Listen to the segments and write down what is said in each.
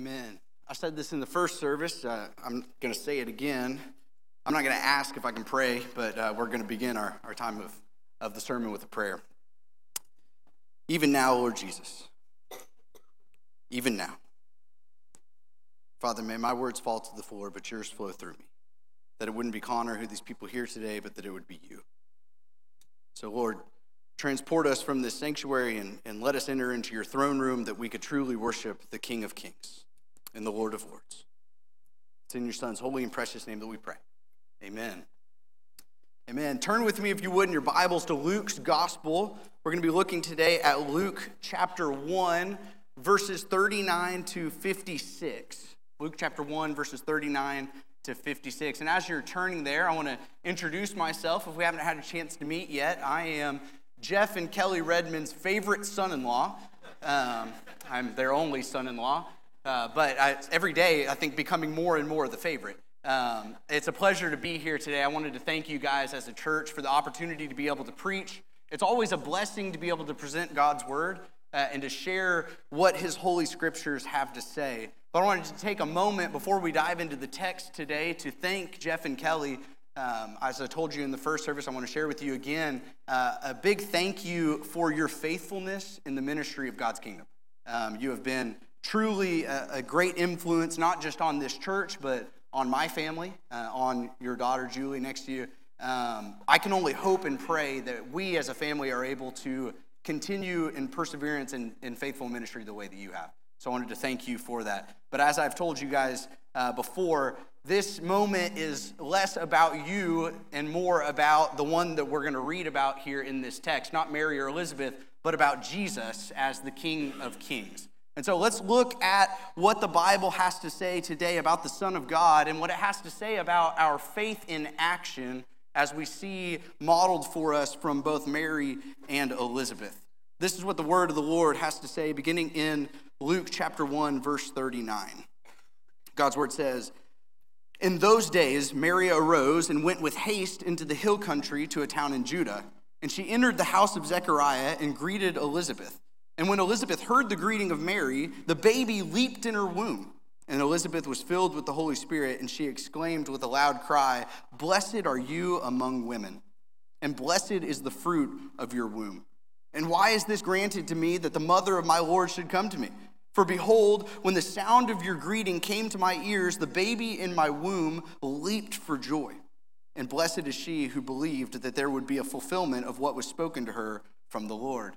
Amen. I said this in the first service. Uh, I'm going to say it again. I'm not going to ask if I can pray, but uh, we're going to begin our, our time of, of the sermon with a prayer. Even now, Lord Jesus, even now. Father, may my words fall to the floor, but yours flow through me. That it wouldn't be Connor who these people hear today, but that it would be you. So, Lord, transport us from this sanctuary and, and let us enter into your throne room that we could truly worship the King of Kings and the Lord of Lords. It's in your Son's holy and precious name that we pray. Amen. Amen. Turn with me, if you would, in your Bibles to Luke's Gospel. We're going to be looking today at Luke chapter 1, verses 39 to 56. Luke chapter 1, verses 39 to 56. And as you're turning there, I want to introduce myself. If we haven't had a chance to meet yet, I am Jeff and Kelly Redmond's favorite son in law. Um, I'm their only son in law. Uh, but I, every day, I think becoming more and more the favorite. Um, it's a pleasure to be here today. I wanted to thank you guys as a church for the opportunity to be able to preach. It's always a blessing to be able to present God's word uh, and to share what His holy scriptures have to say. But I wanted to take a moment before we dive into the text today to thank Jeff and Kelly. Um, as I told you in the first service, I want to share with you again uh, a big thank you for your faithfulness in the ministry of God's kingdom. Um, you have been truly a, a, great influence, not just on this church, but on my family, uh, on your daughter Julie next to you. Um, I can only hope and pray that we as a family are able to continue in perseverance and in, faithful ministry the way that you have. So I wanted to thank you for that. But as I've told you guys uh, before, this moment is less about you and more about the one that we're going to read about here in this text, not Mary or Elizabeth, but about Jesus as the King of Kings. And so let's look at what the Bible has to say today about the Son of God and what it has to say about our faith in action as we see modeled for us from both Mary and Elizabeth. This is what the word of the Lord has to say, beginning in Luke chapter 1, verse 39. God's word says, In those days, Mary arose and went with haste into the hill country to a town in Judah. And she entered the house of Zechariah and greeted Elizabeth. And when Elizabeth heard the greeting of Mary, the baby leaped in her womb. And Elizabeth was filled with the Holy Spirit, and she exclaimed with a loud cry, Blessed are you among women, and blessed is the fruit of your womb. And why is this granted to me that the mother of my Lord should come to me? For behold, when the sound of your greeting came to my ears, the baby in my womb leaped for joy. And blessed is she who believed that there would be a fulfillment of what was spoken to her from the Lord.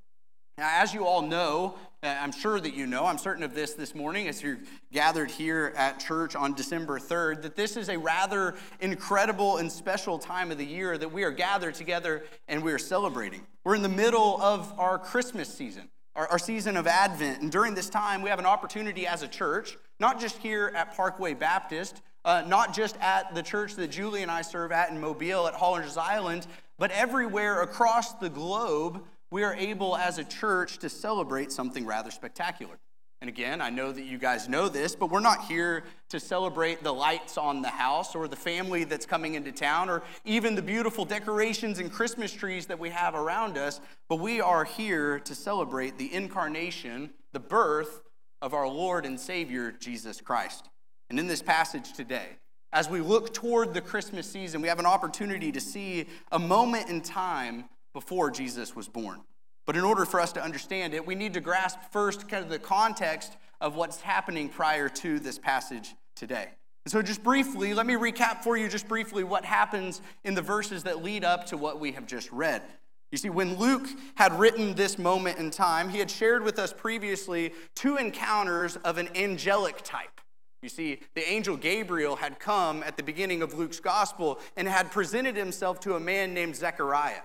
Now, as you all know, I'm sure that you know, I'm certain of this this morning as you're gathered here at church on December 3rd, that this is a rather incredible and special time of the year that we are gathered together and we are celebrating. We're in the middle of our Christmas season, our, our season of Advent. And during this time, we have an opportunity as a church, not just here at Parkway Baptist, uh, not just at the church that Julie and I serve at in Mobile at Hollinger's Island, but everywhere across the globe we are able as a church to celebrate something rather spectacular. And again, I know that you guys know this, but we're not here to celebrate the lights on the house or the family that's coming into town or even the beautiful decorations and Christmas trees that we have around us, but we are here to celebrate the incarnation, the birth of our Lord and Savior, Jesus Christ. And in this passage today, as we look toward the Christmas season, we have an opportunity to see a moment in time before Jesus was born. But in order for us to understand it, we need to grasp first kind of the context of what's happening prior to this passage today. And so, just briefly, let me recap for you just briefly what happens in the verses that lead up to what we have just read. You see, when Luke had written this moment in time, he had shared with us previously two encounters of an angelic type. You see, the angel Gabriel had come at the beginning of Luke's gospel and had presented himself to a man named Zechariah.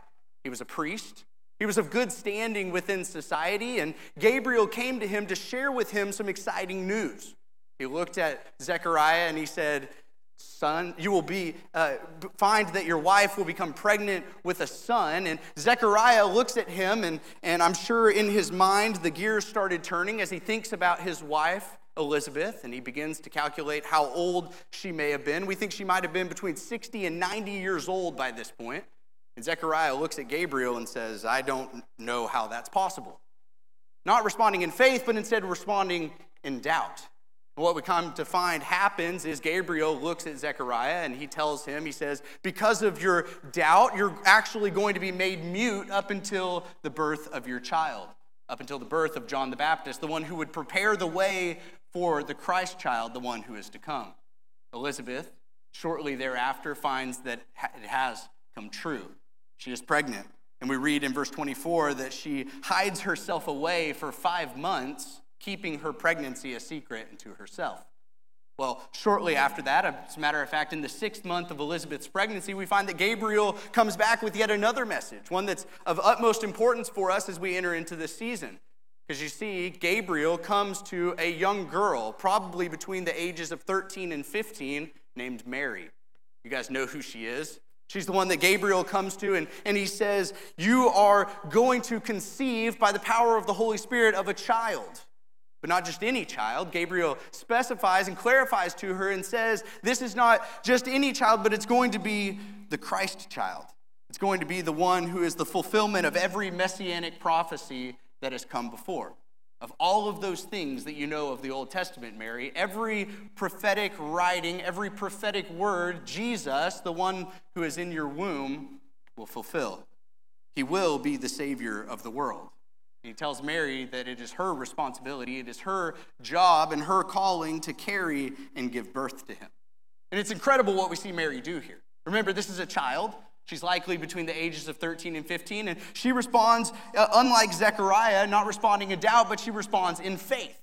He was a priest, he was of good standing within society, and Gabriel came to him to share with him some exciting news. He looked at Zechariah and he said, Son, you will be, uh, find that your wife will become pregnant with a son. And Zechariah looks at him, and, and I'm sure in his mind the gears started turning as he thinks about his wife, Elizabeth, and he begins to calculate how old she may have been. We think she might have been between 60 and 90 years old by this point. And Zechariah looks at Gabriel and says, I don't know how that's possible. Not responding in faith, but instead responding in doubt. What we come to find happens is Gabriel looks at Zechariah and he tells him, he says, Because of your doubt, you're actually going to be made mute up until the birth of your child, up until the birth of John the Baptist, the one who would prepare the way for the Christ child, the one who is to come. Elizabeth, shortly thereafter, finds that it has come true. She is pregnant. And we read in verse 24 that she hides herself away for five months, keeping her pregnancy a secret unto herself. Well, shortly after that, as a matter of fact, in the sixth month of Elizabeth's pregnancy, we find that Gabriel comes back with yet another message, one that's of utmost importance for us as we enter into this season. Because you see, Gabriel comes to a young girl, probably between the ages of 13 and 15, named Mary. You guys know who she is. She's the one that Gabriel comes to, and, and he says, You are going to conceive by the power of the Holy Spirit of a child. But not just any child. Gabriel specifies and clarifies to her and says, This is not just any child, but it's going to be the Christ child. It's going to be the one who is the fulfillment of every messianic prophecy that has come before. Of all of those things that you know of the Old Testament, Mary, every prophetic writing, every prophetic word, Jesus, the one who is in your womb, will fulfill. He will be the Savior of the world. He tells Mary that it is her responsibility, it is her job and her calling to carry and give birth to him. And it's incredible what we see Mary do here. Remember, this is a child. She's likely between the ages of 13 and 15, and she responds, uh, unlike Zechariah, not responding in doubt, but she responds in faith.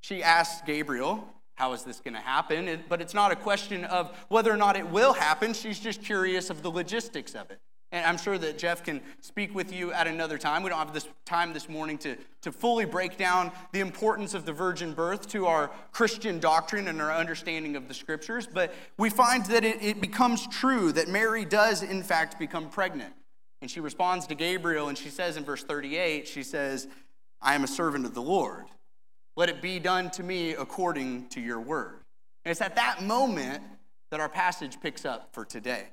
She asks Gabriel, How is this going to happen? But it's not a question of whether or not it will happen. She's just curious of the logistics of it. And I'm sure that Jeff can speak with you at another time. We don't have this time this morning to, to fully break down the importance of the virgin birth to our Christian doctrine and our understanding of the scriptures, but we find that it, it becomes true that Mary does, in fact, become pregnant. And she responds to Gabriel and she says in verse 38, she says, I am a servant of the Lord. Let it be done to me according to your word. And it's at that moment that our passage picks up for today.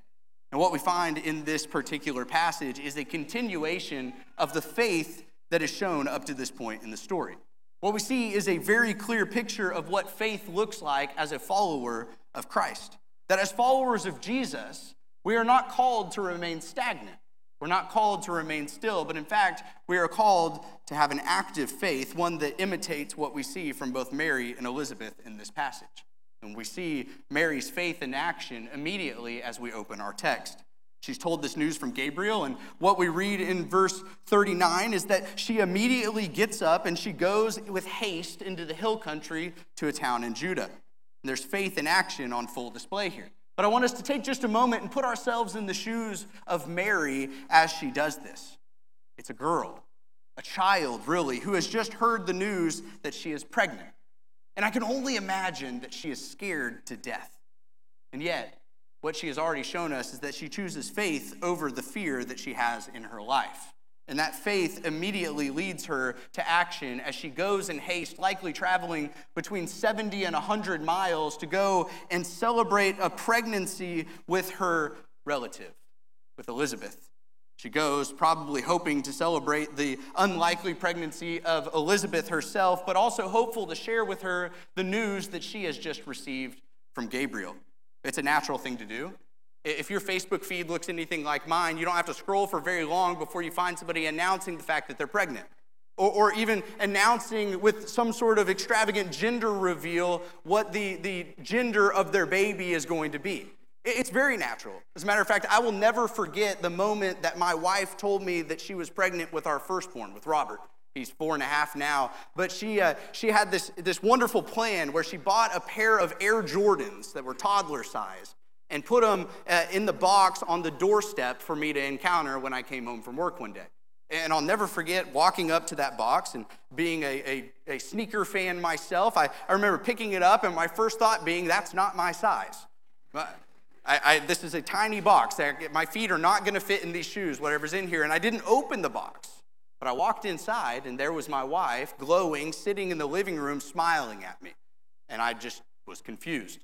And what we find in this particular passage is a continuation of the faith that is shown up to this point in the story. What we see is a very clear picture of what faith looks like as a follower of Christ. That as followers of Jesus, we are not called to remain stagnant. We're not called to remain still, but in fact, we are called to have an active faith, one that imitates what we see from both Mary and Elizabeth in this passage. And we see Mary's faith in action immediately as we open our text. She's told this news from Gabriel, and what we read in verse 39 is that she immediately gets up and she goes with haste into the hill country to a town in Judah. And there's faith in action on full display here. But I want us to take just a moment and put ourselves in the shoes of Mary as she does this. It's a girl, a child, really, who has just heard the news that she is pregnant. And I can only imagine that she is scared to death. And yet, what she has already shown us is that she chooses faith over the fear that she has in her life. And that faith immediately leads her to action as she goes in haste, likely traveling between 70 and 100 miles to go and celebrate a pregnancy with her relative, with Elizabeth. She goes, probably hoping to celebrate the unlikely pregnancy of Elizabeth herself, but also hopeful to share with her the news that she has just received from Gabriel. It's a natural thing to do. If your Facebook feed looks anything like mine, you don't have to scroll for very long before you find somebody announcing the fact that they're pregnant. Or, or even announcing with some sort of extravagant gender reveal what the, the gender of their baby is going to be. It's very natural. As a matter of fact, I will never forget the moment that my wife told me that she was pregnant with our firstborn, with Robert. He's four and a half now. But she, uh, she had this, this wonderful plan where she bought a pair of Air Jordans that were toddler size and put them uh, in the box on the doorstep for me to encounter when I came home from work one day. And I'll never forget walking up to that box and being a, a, a sneaker fan myself. I, I remember picking it up, and my first thought being, that's not my size. I, I, this is a tiny box. My feet are not going to fit in these shoes, whatever's in here. And I didn't open the box. But I walked inside, and there was my wife, glowing, sitting in the living room, smiling at me. And I just was confused.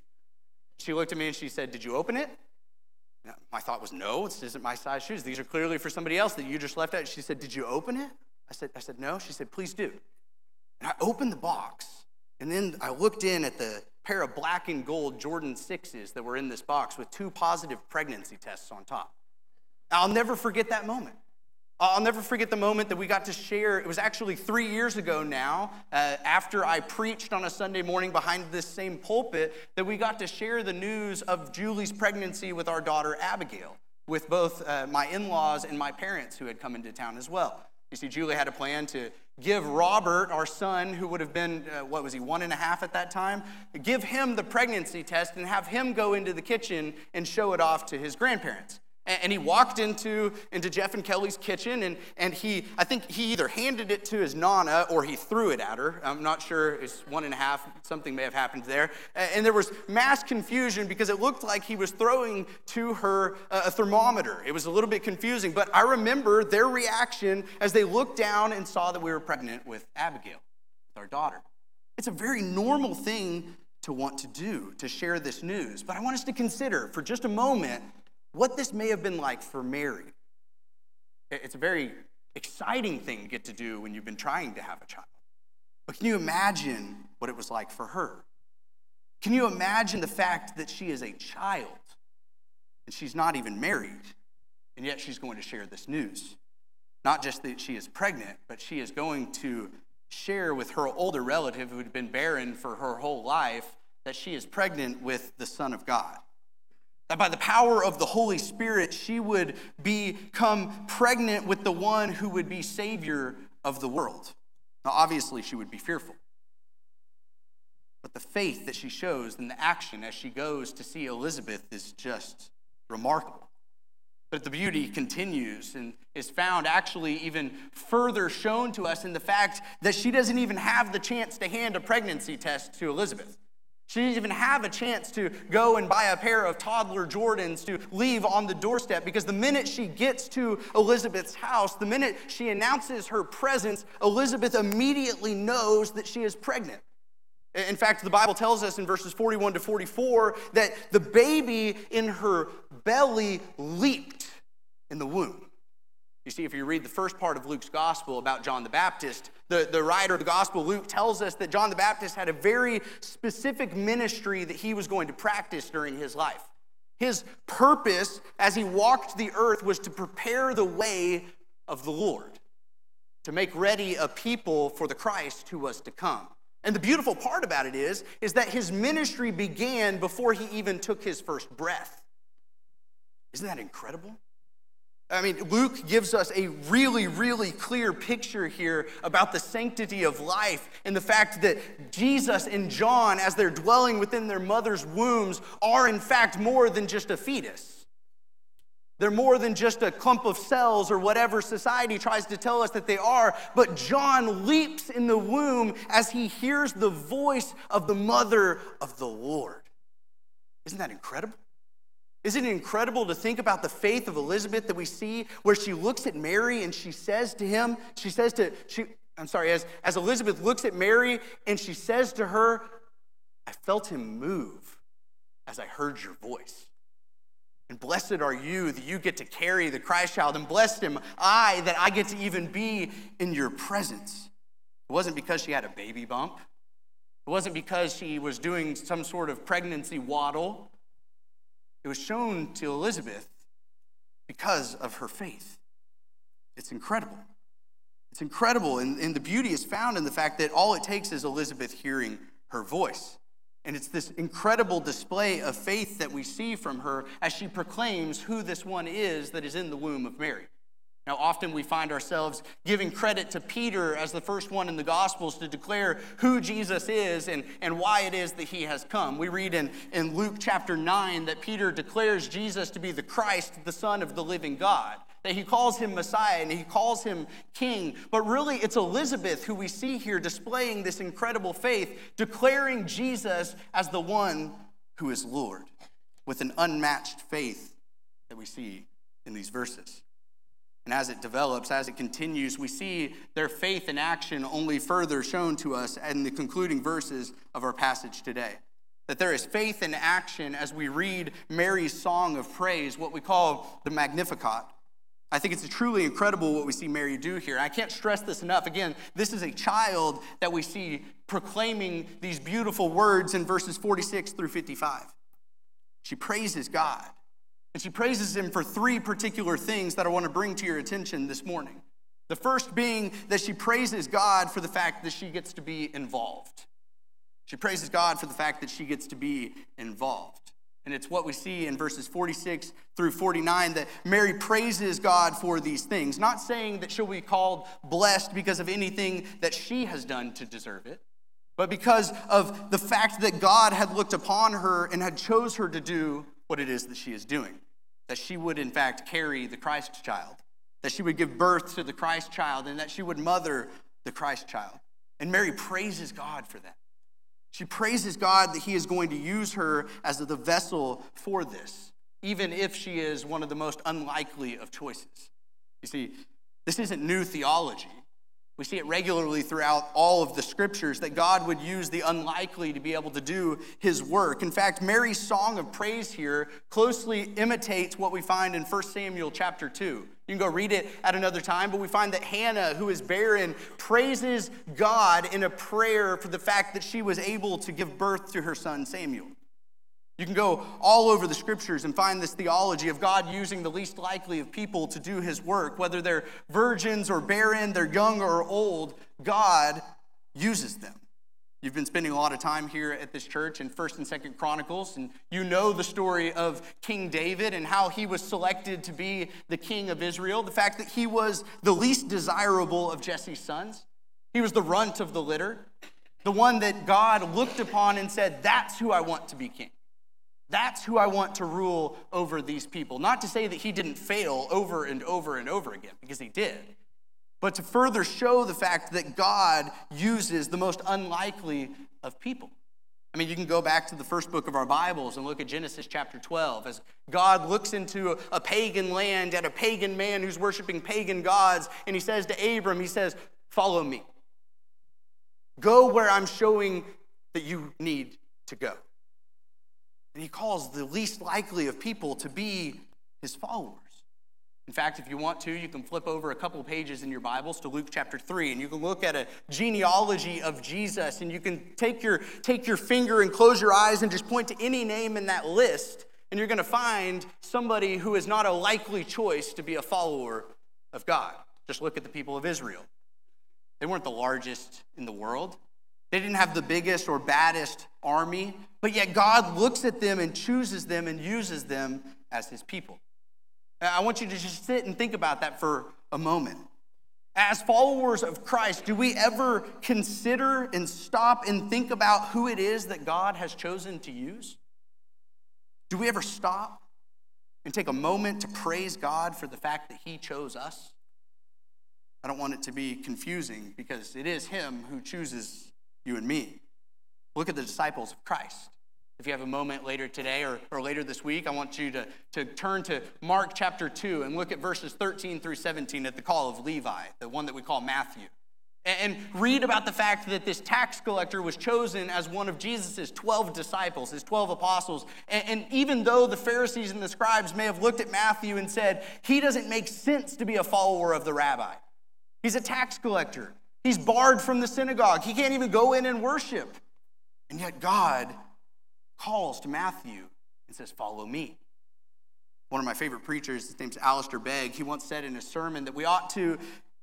She looked at me and she said, Did you open it? My thought was, No, this isn't my size shoes. These are clearly for somebody else that you just left out. She said, Did you open it? I said, I said, No. She said, Please do. And I opened the box, and then I looked in at the pair of black and gold Jordan 6s that were in this box with two positive pregnancy tests on top. I'll never forget that moment. I'll never forget the moment that we got to share. It was actually three years ago now, uh, after I preached on a Sunday morning behind this same pulpit, that we got to share the news of Julie's pregnancy with our daughter Abigail, with both uh, my in laws and my parents who had come into town as well. You see, Julie had a plan to give Robert, our son, who would have been, uh, what was he, one and a half at that time, give him the pregnancy test and have him go into the kitchen and show it off to his grandparents. And he walked into, into Jeff and Kelly's kitchen, and, and he, I think he either handed it to his nana or he threw it at her. I'm not sure, it's one and a half, something may have happened there. And there was mass confusion because it looked like he was throwing to her a thermometer. It was a little bit confusing, but I remember their reaction as they looked down and saw that we were pregnant with Abigail, with our daughter. It's a very normal thing to want to do, to share this news. But I want us to consider for just a moment what this may have been like for Mary. It's a very exciting thing to get to do when you've been trying to have a child. But can you imagine what it was like for her? Can you imagine the fact that she is a child and she's not even married, and yet she's going to share this news? Not just that she is pregnant, but she is going to share with her older relative who had been barren for her whole life that she is pregnant with the Son of God. That by the power of the Holy Spirit, she would become pregnant with the one who would be Savior of the world. Now, obviously, she would be fearful. But the faith that she shows and the action as she goes to see Elizabeth is just remarkable. But the beauty continues and is found actually even further shown to us in the fact that she doesn't even have the chance to hand a pregnancy test to Elizabeth. She didn't even have a chance to go and buy a pair of toddler Jordans to leave on the doorstep because the minute she gets to Elizabeth's house, the minute she announces her presence, Elizabeth immediately knows that she is pregnant. In fact, the Bible tells us in verses 41 to 44 that the baby in her belly leaped in the womb. You see, if you read the first part of Luke's gospel about John the Baptist, the, the writer of the gospel, Luke, tells us that John the Baptist had a very specific ministry that he was going to practice during his life. His purpose as he walked the earth was to prepare the way of the Lord, to make ready a people for the Christ who was to come. And the beautiful part about it is, is that his ministry began before he even took his first breath. Isn't that incredible? I mean, Luke gives us a really, really clear picture here about the sanctity of life and the fact that Jesus and John, as they're dwelling within their mother's wombs, are in fact more than just a fetus. They're more than just a clump of cells or whatever society tries to tell us that they are. But John leaps in the womb as he hears the voice of the mother of the Lord. Isn't that incredible? Isn't it incredible to think about the faith of Elizabeth that we see where she looks at Mary and she says to him, she says to, she, I'm sorry, as, as Elizabeth looks at Mary and she says to her, I felt him move as I heard your voice. And blessed are you that you get to carry the Christ child, and blessed am I that I get to even be in your presence. It wasn't because she had a baby bump. It wasn't because she was doing some sort of pregnancy waddle. It was shown to Elizabeth because of her faith. It's incredible. It's incredible. And, and the beauty is found in the fact that all it takes is Elizabeth hearing her voice. And it's this incredible display of faith that we see from her as she proclaims who this one is that is in the womb of Mary. Now, often we find ourselves giving credit to Peter as the first one in the Gospels to declare who Jesus is and, and why it is that he has come. We read in, in Luke chapter 9 that Peter declares Jesus to be the Christ, the Son of the living God, that he calls him Messiah and he calls him King. But really, it's Elizabeth who we see here displaying this incredible faith, declaring Jesus as the one who is Lord, with an unmatched faith that we see in these verses. And as it develops, as it continues, we see their faith in action only further shown to us in the concluding verses of our passage today. That there is faith in action as we read Mary's song of praise, what we call the Magnificat. I think it's truly incredible what we see Mary do here. I can't stress this enough. Again, this is a child that we see proclaiming these beautiful words in verses 46 through 55. She praises God. And she praises him for three particular things that I want to bring to your attention this morning. The first being that she praises God for the fact that she gets to be involved. She praises God for the fact that she gets to be involved. And it's what we see in verses 46 through 49 that Mary praises God for these things, not saying that she'll be called blessed because of anything that she has done to deserve it, but because of the fact that God had looked upon her and had chose her to do what it is that she is doing. That she would, in fact, carry the Christ child, that she would give birth to the Christ child, and that she would mother the Christ child. And Mary praises God for that. She praises God that He is going to use her as the vessel for this, even if she is one of the most unlikely of choices. You see, this isn't new theology. We see it regularly throughout all of the scriptures that God would use the unlikely to be able to do his work. In fact, Mary's song of praise here closely imitates what we find in 1 Samuel chapter 2. You can go read it at another time, but we find that Hannah, who is barren, praises God in a prayer for the fact that she was able to give birth to her son Samuel. You can go all over the scriptures and find this theology of God using the least likely of people to do his work. Whether they're virgins or barren, they're young or old, God uses them. You've been spending a lot of time here at this church in 1st and 2nd Chronicles, and you know the story of King David and how he was selected to be the king of Israel. The fact that he was the least desirable of Jesse's sons, he was the runt of the litter, the one that God looked upon and said, That's who I want to be king. That's who I want to rule over these people. Not to say that he didn't fail over and over and over again, because he did, but to further show the fact that God uses the most unlikely of people. I mean, you can go back to the first book of our Bibles and look at Genesis chapter 12 as God looks into a, pagan land at a pagan man who's worshiping pagan gods, and he says to Abram, He says, Follow me. Go where I'm showing that you need to go. And he calls the least likely of people to be his followers. In fact, if you want to, you can flip over a couple pages in your Bibles to Luke chapter 3, and you can look at a genealogy of Jesus, and you can take your, take your finger and close your eyes and just point to any name in that list, and you're going to find somebody who is not a likely choice to be a follower of God. Just look at the people of Israel. They weren't the largest in the world, they didn't have the biggest or baddest army, but yet God looks at them and chooses them and uses them as his people. I want you to just sit and think about that for a moment. As followers of Christ, do we ever consider and stop and think about who it is that God has chosen to use? Do we ever stop and take a moment to praise God for the fact that He chose us? I don't want it to be confusing because it is Him who chooses you and me. Look at the disciples of Christ. If you have a moment later today or, or later this week, I want you to, to turn to Mark chapter 2 and look at verses 13 through 17 at the call of Levi, the one that we call Matthew. And read about the fact that this tax collector was chosen as one of Jesus' 12 disciples, his 12 apostles. And, and, even though the Pharisees and the scribes may have looked at Matthew and said, he doesn't make sense to be a follower of the rabbi, he's a tax collector. He's barred from the synagogue. He can't even go in and worship. And yet God calls to Matthew and says, Follow me. One of my favorite preachers, his name's Alistair Begg, he once said in a sermon that we ought to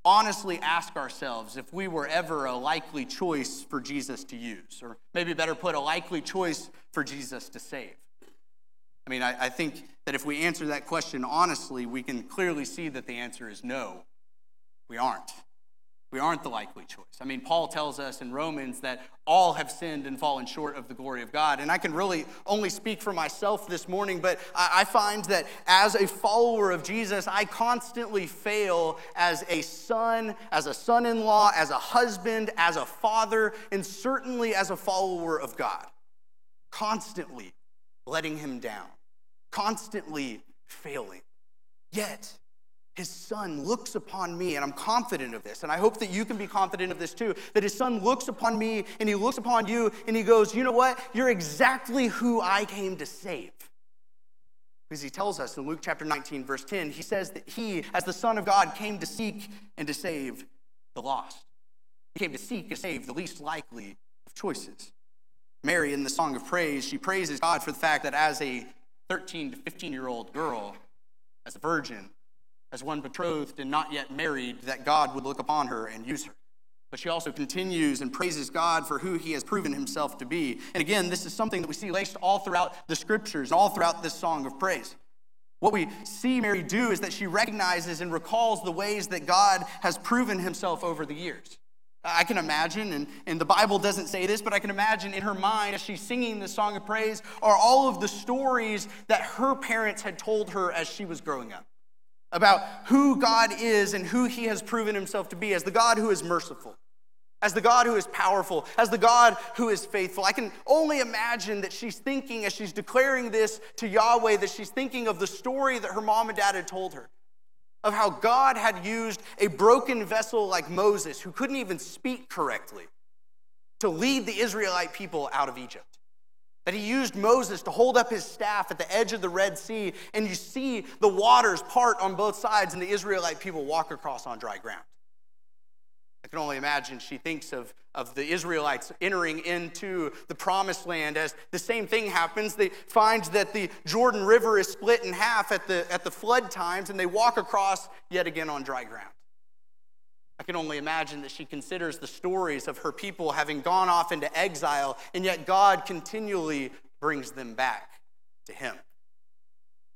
honestly ask ourselves if we were ever a likely choice for Jesus to use, or maybe better put, a likely choice for Jesus to save. I mean, I, I, think that if we answer that question honestly, we can clearly see that the answer is no, we aren't. We aren't the likely choice. I mean, Paul tells us in Romans that all have sinned and fallen short of the glory of God. And I can really only speak for myself this morning, but I find that as a follower of Jesus, I constantly fail as a son, as a son in law, as a husband, as a father, and certainly as a follower of God. Constantly letting him down, constantly failing. Yet, his son looks upon me, and I'm confident of this, and I hope that you can be confident of this too. That his son looks upon me, and he looks upon you, and he goes, You know what? You're exactly who I came to save. Because he tells us in Luke chapter 19, verse 10, he says that he, as the Son of God, came to seek and to save the lost. He came to seek and save the least likely of choices. Mary, in the Song of Praise, she praises God for the fact that as a 13 to 15 year old girl, as a virgin, as one betrothed and not yet married, that God would look upon her and use her. But she also continues and praises God for who he has proven himself to be. And again, this is something that we see laced all throughout the scriptures, all throughout this song of praise. What we see Mary do is that she recognizes and recalls the ways that God has proven himself over the years. I can imagine, and, and the Bible doesn't say this, but I can imagine in her mind as she's singing this song of praise are all of the stories that her parents had told her as she was growing up about who God is and who he has proven himself to be as the God who is merciful, as the God who is powerful, as the God who is faithful. I can only imagine that she's thinking, as she's declaring this to Yahweh, that she's thinking of the story that her mom and dad had told her of how God had used a broken vessel like Moses, who couldn't even speak correctly, to lead the Israelite people out of Egypt. That he used Moses to hold up his staff at the edge of the Red Sea, and you see the waters part on both sides, and the Israelite people walk across on dry ground. I can only imagine she thinks of, of the Israelites entering into the promised land as the same thing happens. They find that the Jordan River is split in half at the, at the flood times, and they walk across yet again on dry ground. I can only imagine that she considers the stories of her people having gone off into exile, and yet God continually brings them back to Him.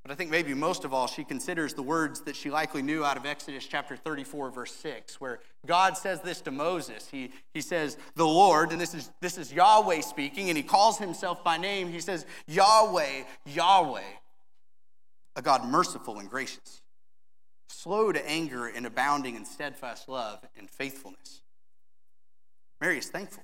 But I think maybe most of all, she considers the words that she likely knew out of Exodus chapter 34, verse 6, where God says this to Moses. He, he says, The Lord, and this is, this is Yahweh speaking, and he calls himself by name. He says, Yahweh, Yahweh, a God merciful and gracious slow to anger and abounding in steadfast love and faithfulness. Mary is thankful.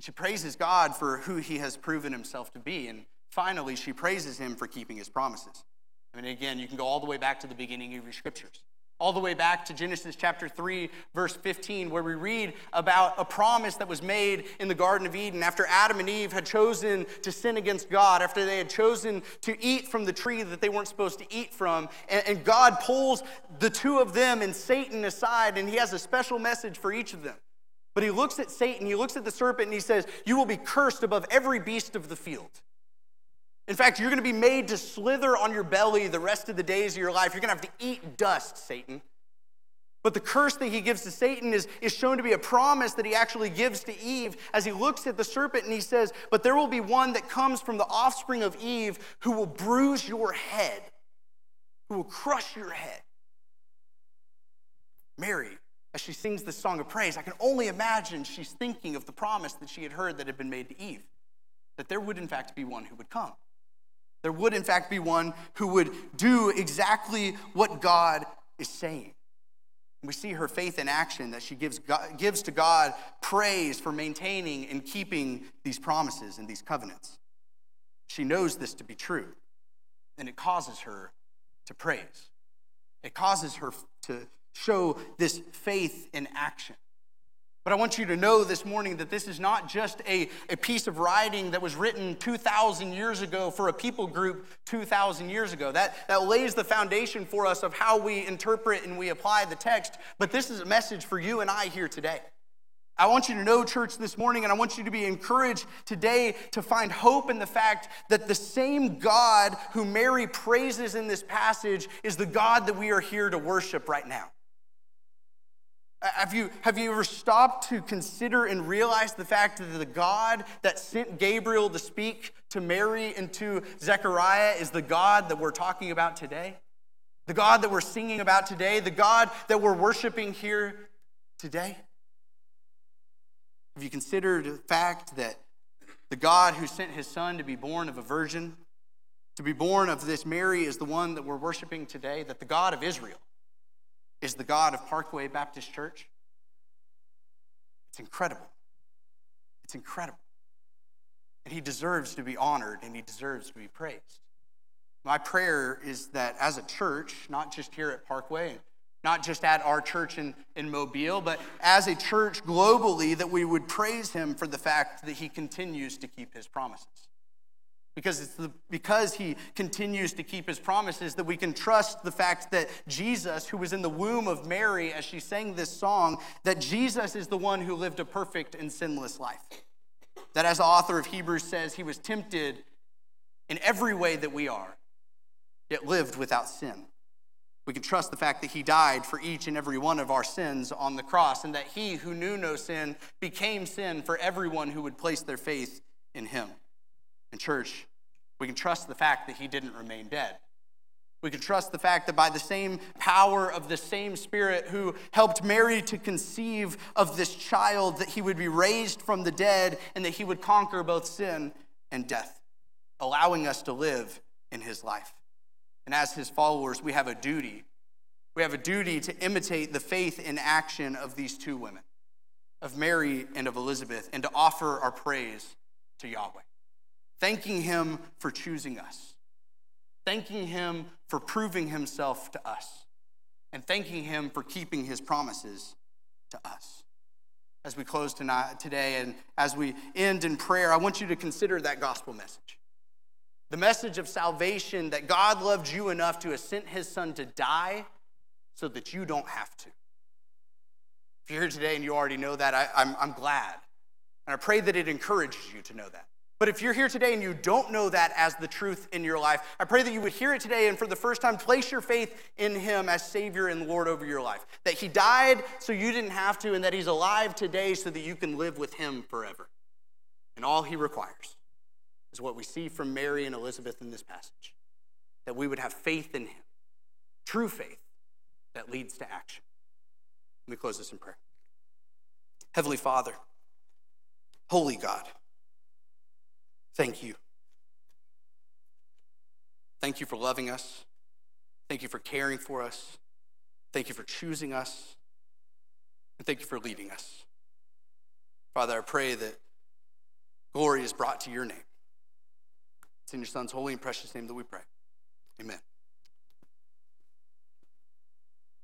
She praises God for who he has proven himself to be. And finally, she praises him for keeping his promises. I mean, again, you can go all the way back to the beginning of your scriptures all the way back to Genesis chapter 3, verse 15, where we read about a promise that was made in the Garden of Eden after Adam and Eve had chosen to sin against God, after they had chosen to eat from the tree that they weren't supposed to eat from. And, God pulls the two of them and Satan aside, and he has a special message for each of them. But he looks at Satan, he looks at the serpent, and he says, You will be cursed above every beast of the field. In fact, you're going to be made to slither on your belly the rest of the days of your life. You're going to have to eat dust, Satan. But the curse that he gives to Satan is, is shown to be a promise that he actually gives to Eve as he looks at the serpent and he says, But there will be one that comes from the offspring of Eve who will bruise your head, who will crush your head. Mary, as she sings this song of praise, I can only imagine she's thinking of the promise that she had heard that had been made to Eve, that there would in fact be one who would come. There would, in fact, be one who would do exactly what God is saying. We see her faith in action that she gives, God, gives to God praise for maintaining and keeping these promises and these covenants. She knows this to be true, and it causes her to praise. It causes her to show this faith in action. But I want you to know this morning that this is not just a, a piece of writing that was written 2,000 years ago for a people group 2,000 years ago. That, that lays the foundation for us of how we interpret and we apply the text. But this is a message for you and I here today. I want you to know, church, this morning, and I want you to be encouraged today to find hope in the fact that the same God who Mary praises in this passage is the God that we are here to worship right now. Uh, have you, have you ever stopped to consider and realize the fact that the God that sent Gabriel to speak to Mary and to Zechariah is the God that we're talking about today? The God that we're singing about today? The God that we're worshiping here today? Have you considered the fact that the God who sent his son to be born of a virgin, to be born of this Mary, is the one that we're worshiping today? That the God of Israel, is the God of Parkway Baptist Church. It's incredible. It's incredible. And he deserves to be honored and he deserves to be praised. My prayer is that as a church, not just here at Parkway, not just at our church in, in Mobile, but as a church globally, that we would praise him for the fact that he continues to keep his promises. Because it's the, because he continues to keep his promises that we can trust the fact that Jesus, who was in the womb of Mary as she sang this song, that Jesus is the one who lived a perfect and sinless life. That as the author of Hebrews says, he was tempted in every way that we are, yet lived without sin. We can trust the fact that he died for each and every one of our sins on the cross, and that he who knew no sin became sin for everyone who would place their faith in him. In church, we can trust the fact that he didn't remain dead. We can trust the fact that by the same power of the same Spirit who helped Mary to conceive of this child, that he would be raised from the dead and that he would conquer both sin and death, allowing us to live in his life. And as his followers, we have a duty. We have a duty to imitate the faith in action of these two women, of Mary and of Elizabeth, and to offer our praise to Yahweh thanking Him for choosing us, thanking Him for proving Himself to us, and thanking Him for keeping His promises to us. As we close tonight, today and as we end in prayer, I want you to consider that gospel message. The message of salvation that God loved you enough to have sent his son to die so that you don't have to. If you're here today and you already know that, I, am glad. And I pray that it encourages you to know that. But if you're here today and you don't know that as the truth in your life, I pray that you would hear it today and for the first time place your faith in Him as Savior and Lord over your life. That He died so you didn't have to, and that He's alive today so that you can live with Him forever. And all He requires is what we see from Mary and Elizabeth in this passage that we would have faith in Him, true faith that leads to action. Let me close this in prayer. Heavenly Father, Holy God, Thank you. Thank you for loving us. Thank you for caring for us. Thank you for choosing us. And thank you for leading us. Father, I pray that glory is brought to your name. It's in your Son's holy and precious name that we pray. Amen.